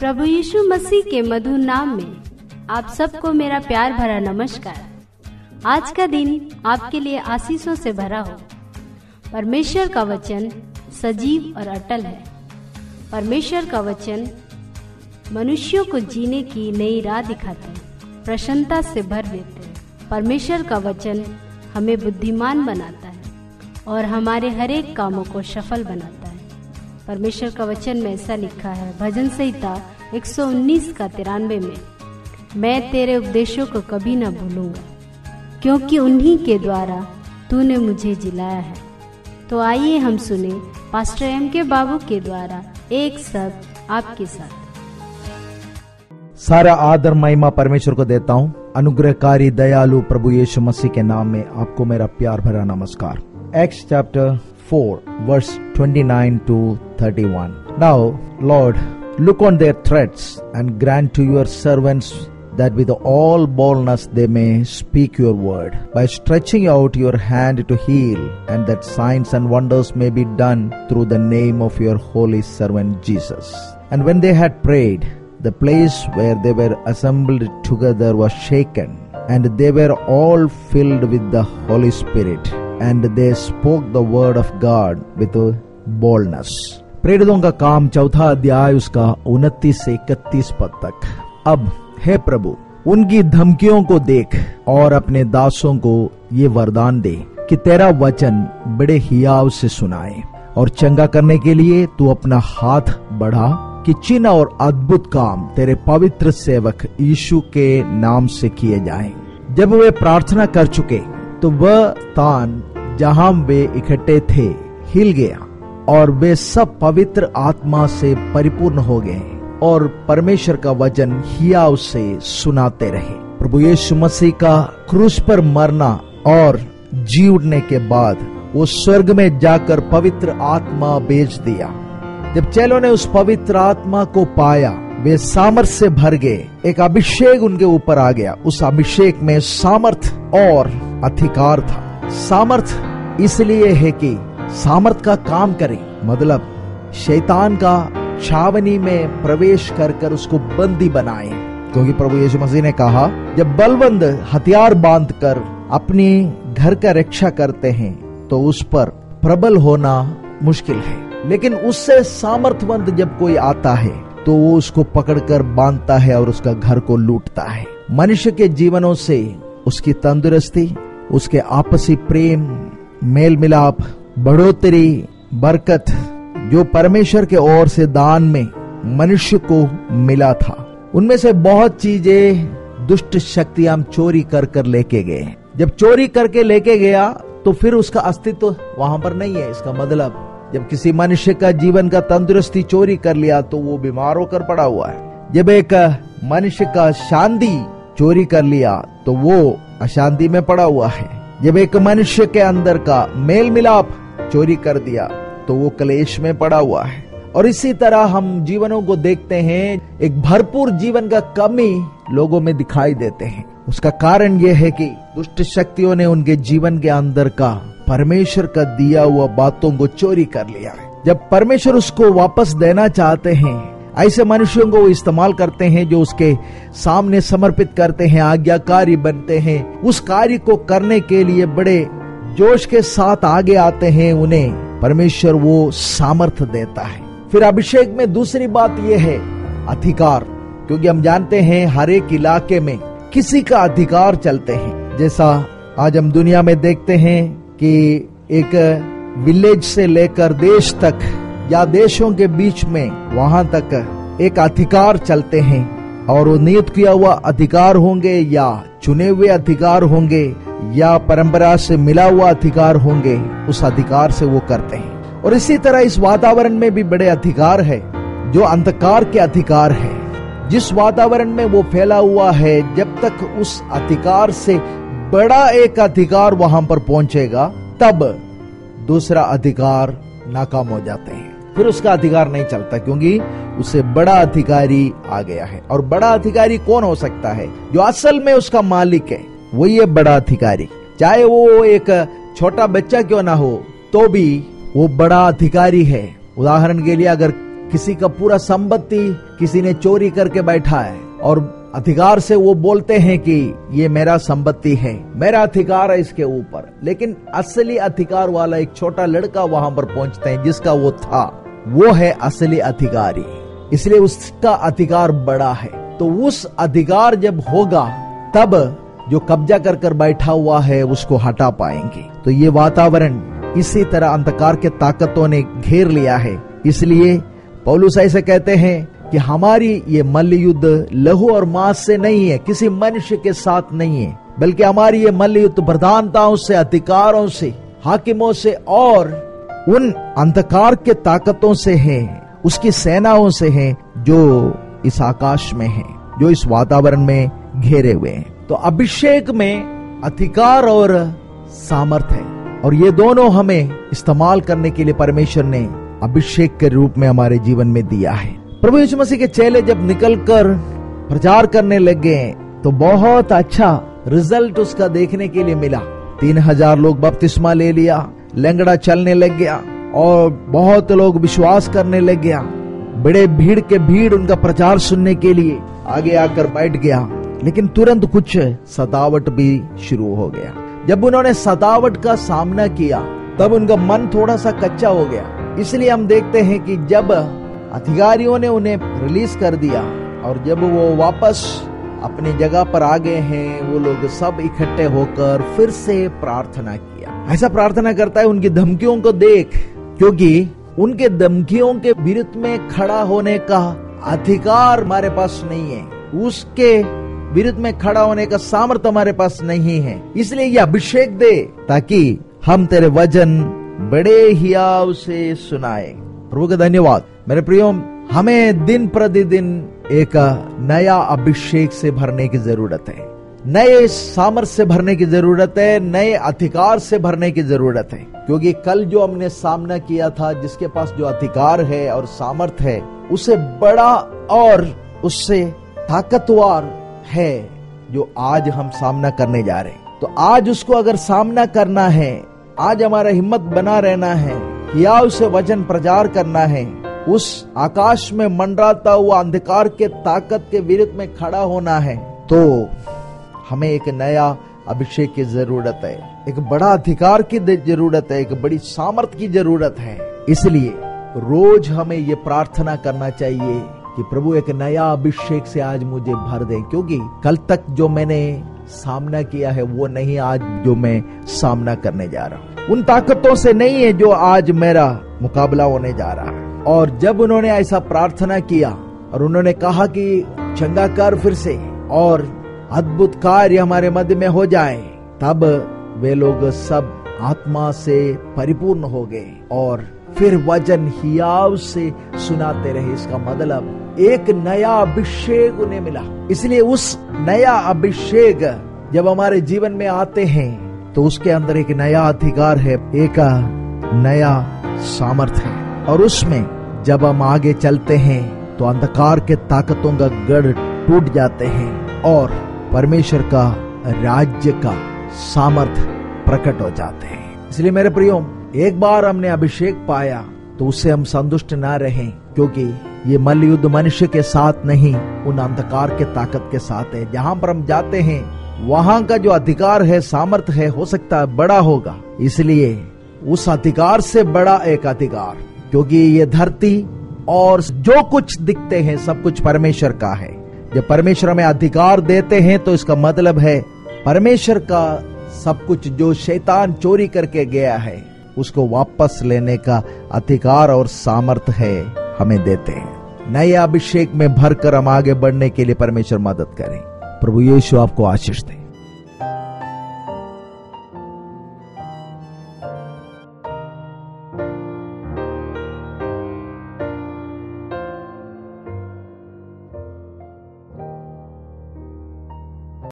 प्रभु यीशु मसीह के मधुर नाम में आप सबको मेरा प्यार भरा नमस्कार। आज का दिन आपके लिए आशीषों से भरा हो। परमेश्वर का वचन सजीव और अटल है। परमेश्वर का वचन मनुष्यों को जीने की नई राह दिखाता है, प्रसन्नता से भर देते हैं। परमेश्वर का वचन हमें बुद्धिमान बनाता है और हमारे हरेक कामों को सफल बनाता है। परमेश्वर का वचन में ऐसा लिखा है, भजन संहिता 119 का तिरानवे में, मैं तेरे उपदेशों को कभी न भूलूँगा, क्योंकि उन्हीं के द्वारा तूने मुझे जिलाया है। तो आइए हम सुने पास्टर एम के बाबू के द्वारा एक शब्द आपके साथ। सारा आदर महिमा परमेश्वर को देता हूँ। अनुग्रहकारी, दयालु प्रभु यीशु मसीह के नाम में आपको मेरा प्यार भरा नमस्कार। X chapter 4 verse 29 to 31 now lord look on their threats and grant to your servants that with all boldness they may speak your word by stretching out your hand to heal and that signs and wonders may be done through the name of your holy servant jesus. And when they had prayed the place where they were assembled together was shaken and they were all filled with the holy spirit and they spoke the word of God with boldness. प्रेरितों का काम चौथा अध्याय उसका उनतीस से इकतीस पद तक अब हे प्रभु उनकी धमकियों को देख और अपने दासों को ये वरदान दे कि तेरा वचन बड़े हियाव से सुनाए और चंगा करने के लिए तू अपना हाथ बढ़ा कि चिन्ह और अद्भुत काम तेरे पवित्र सेवक यीशु के नाम से किए जाएँ। जब वे प्रार्थना कर चुके तो वह स्थान जहाँ वे इकट्ठे थे, हिल गया, और वे सब पवित्र आत्मा से परिपूर्ण हो गए, और परमेश्वर का वचन हियाव से सुनाते रहे। प्रभु यीशु मसीह का क्रूस पर मरना और जी उठने के बाद वो स्वर्ग में जाकर पवित्र आत्मा बेच दिया। जब चेलों ने उस पवित्र आत्मा को पाया वे सामर्थ से भर गए। एक अभिषेक उनके ऊपर आ गया। उस अभिषेक में सामर्थ और अधिकार था। सामर्थ इसलिए है कि सामर्थ का काम करे। मतलब शैतान का छावनी में प्रवेश कर कर उसको बंदी बनाए। क्योंकि प्रभु यीशु मसीह ने कहा, जब बलबंद हथियार बाँध कर अपने घर का रक्षा करते हैं तो उस पर प्रबल होना मुश्किल है। लेकिन उससे सामर्थवंत जब कोई आता है तो वो उसको पकड़कर बांधता है और उसका घर को लूटता है। मनुष्य के जीवनों से उसकी तंदुरुस्ती, उसके आपसी प्रेम मेल मिलाप बढ़ोतरी, बरकत, जो परमेश्वर के ओर से दान में मनुष्य को मिला था, उनमें से बहुत चीज़ें दुष्ट शक्तियाँ चोरी कर कर लेके गए जब चोरी करके लेके गया तो फिर उसका अस्तित्व वहाँ पर नहीं है, इसका मतलब जब किसी मनुष्य का जीवन का तंदुरुस्ती चोरी कर लिया तो वो बीमार होकर पड़ा हुआ है। जब एक मनुष्य का शांति चोरी कर लिया तो वो अशांति में पड़ा हुआ है। जब एक मनुष्य के अंदर का मेल मिलाप चोरी कर दिया तो वो कलेश में पड़ा हुआ है। और इसी तरह हम जीवनों को देखते हैं, एक भरपूर जीवन का कमी लोगों में दिखाई देते हैं। उसका कारण यह है कि दुष्ट शक्तियों ने उनके जीवन के अंदर का परमेश्वर का दिया हुआ बातों को चोरी कर लिया है। जब परमेश्वर उसको वापस देना चाहते हैं, ऐसे मनुष्यों को इस्तेमाल करते हैं जो उसके सामने समर्पित करते हैं, आज्ञाकारी बनते हैं। उस कार्य को करने के लिए बड़े जोश के साथ आगे आते हैं, उन्हें परमेश्वर वो सामर्थ देता है। फिर अभिषेक में दूसरी बात यह है, अधिकार। क्योंकि हम जानते हैं, हर एक इलाके में किसी का अधिकार चलते हैं। जैसा आज हम दुनिया में देखते हैं कि एक विलेज से लेकर देश तक या देशों के बीच में वहाँ तक एक अधिकार चलते हैं और वो नियुक्त किया हुआ अधिकार होंगे या चुने हुए अधिकार होंगे या परंपरा से मिला हुआ अधिकार होंगे, उस अधिकार से वो करते हैं। और इसी तरह इस वातावरण में भी बड़े अधिकार है, जो अंधकार के अधिकार है। जिस वातावरण में वो फैला हुआ है, जब तक उस अधिकार से बड़ा एक अधिकार वहाँ पर पहुंचेगा, तब दूसरा अधिकार नाकाम हो जाते हैं। फिर उसका अधिकार नहीं चलता, क्योंकि उससे बड़ा अधिकारी आ गया है। और बड़ा अधिकारी कौन हो सकता है? जो असल में उसका मालिक है, वही है बड़ा अधिकारी। चाहे वो एक छोटा बच्चा क्यों ना हो तो भी वो बड़ा अधिकारी है। उदाहरण के लिए, अगर किसी का पूरा संपत्ति किसी ने चोरी करके बैठा है, और अधिकार से वो बोलते हैं कि ये मेरा संपत्ति है, मेरा अधिकार है इसके ऊपर। लेकिन असली अधिकार वाला एक छोटा लड़का वहाँ पर पहुँचते हैं जिसका वो था। वो है असली अधिकारी। इसलिए उसका अधिकार बड़ा है। तो उस अधिकार जब होगा, तब जो कब्जा कर कर बैठा हुआ है, उसको हटा पाएँगे। तो ये वातावरण इसी तरह अंधकार के ताकतों ने घेर लिया है। इसलिए पौलुस ऐसे कहते हैं कि हमारी ये मल्ल युद्ध लहू और मांस से नहीं है, किसी मनुष्य के साथ नहीं है, बल्कि हमारी ये मल्ल युद्ध प्रधानताओं से, अधिकारों से, हाकिमों से और उन अंधकार के ताकतों से है, उसकी सेनाओं से है, जो इस आकाश में है, जो इस वातावरण में घेरे हुए हैं। तो अभिषेक में अधिकार और सामर्थ है, और ये दोनों हमें इस्तेमाल करने के लिए परमेश्वर ने अभिषेक के रूप में हमारे जीवन में दिया है। प्रभु यीशु मसीह के चेले जब निकलकर प्रचार करने लग गए तो बहुत अच्छा रिज़ल्ट उसका देखने के लिए मिला। तीन हज़ार लोग बपतिस्मा ले लिया, लंगड़ा चलने लग गया और बहुत लोग विश्वास करने लग गया बड़े भीड़ के भीड़ उनका प्रचार सुनने के लिए आगे आकर बैठ गया। लेकिन तुरंत कुछ सतावट भी शुरू हो गया। जब उन्होंने सतावट का सामना किया, तब उनका मन थोड़ा सा कच्चा हो गया। इसलिए हम देखते हैं कि जब अधिकारियों ने उन्हें रिलीज़ कर दिया। और जब वो वापस अपनी जगह पर आ गए हैं, वो लोग सब इकट्ठे होकर फिर से प्रार्थना किया। ऐसा प्रार्थना करता है, उनकी धमकियों को देख, क्योंकि उनके धमकियों के विरुद्ध में खड़ा होने का अधिकार हमारे पास नहीं है। उसके विरुद्ध में खड़ा होने का सामर्थ्य हमारे पास नहीं है। इसलिए ये अभिषेक दे, ताकि हम तेरे वज़न बड़े हियाव से सुनाए। प्रभु का धन्यवाद। मेरे प्रियो, हमें दिन प्रतिदिन एक नया अभिषेक से भरने की ज़रूरत है। नए सामर्थ्य से भरने की ज़रूरत है, नए अधिकार से भरने की ज़रूरत है। क्योंकि कल जो हमने सामना किया था, जिसके पास जो अधिकार है और सामर्थ है, उसे बड़ा और उससे ताकतवर है जो आज हम सामना करने जा रहे हैं। तो आज उसको अगर सामना करना है, आज हमारा हिम्मत बना रहना है, या उसे वचन प्रचार करना है उस आकाश में मंडराता हुआ अंधकार के ताकत के विरुद्ध में खड़ा होना है। तो हमें एक नया अभिषेक की ज़रूरत है। एक बड़ा अधिकार की ज़रूरत है। एक बड़ी सामर्थ की ज़रूरत है। इसलिए रोज हमें ये प्रार्थना करना चाहिए कि प्रभु, एक नया अभिषेक से आज मुझे भर दे, क्योंकि कल तक जो मैंने सामना किया है, वो नहीं आज जो मैं सामना करने जा रहा हूँ। उन ताकतों से नहीं है जो आज मेरा मुकाबला होने जा रहा है। और जब उन्होंने ऐसा प्रार्थना किया और उन्होंने कहा कि चंगा कर फिर से और अद्भुत कार्य हमारे मध्य में हो जाए, तब वे लोग सब आत्मा से परिपूर्ण हो गए और फिर वज़न हियाव से सुनाते रहे इसका मतलब एक नया अभिषेक उन्हें मिला। इसलिए उस नया अभिषेक जब हमारे जीवन में आते हैं तो उसके अंदर एक नया अधिकार है, एक नया सामर्थ्य है और उसमें जब हम आगे चलते हैं तो अंधकार के ताकतों का गढ़ टूट जाते हैं और परमेश्वर का राज्य का सामर्थ प्रकट हो जाते हैं। इसलिए मेरे प्रियो, एक बार हमने अभिषेक पाया तो उससे हम संतुष्ट ना रहें, क्योंकि ये मल्ल युद्ध मनुष्य के साथ नहीं, उन अंधकार के ताकत के साथ है। जहाँ पर हम जाते हैं, वहाँ का जो अधिकार है, सामर्थ है, हो सकता है बड़ा होगा। इसलिए उस अधिकार से बड़ा एक अधिकार। क्योंकि ये धरती और जो कुछ दिखते हैं, सब कुछ परमेश्वर का है। जब परमेश्वर हमें अधिकार देते हैं तो इसका मतलब है परमेश्वर का सब कुछ जो शैतान चोरी करके गया है, उसको वापस लेने का अधिकार और सामर्थ है, हमें देते हैं। नए अभिषेक में भरकर हम आगे बढ़ने के लिए परमेश्वर मदद करें। प्रभु यीशु आपको आशीष दे।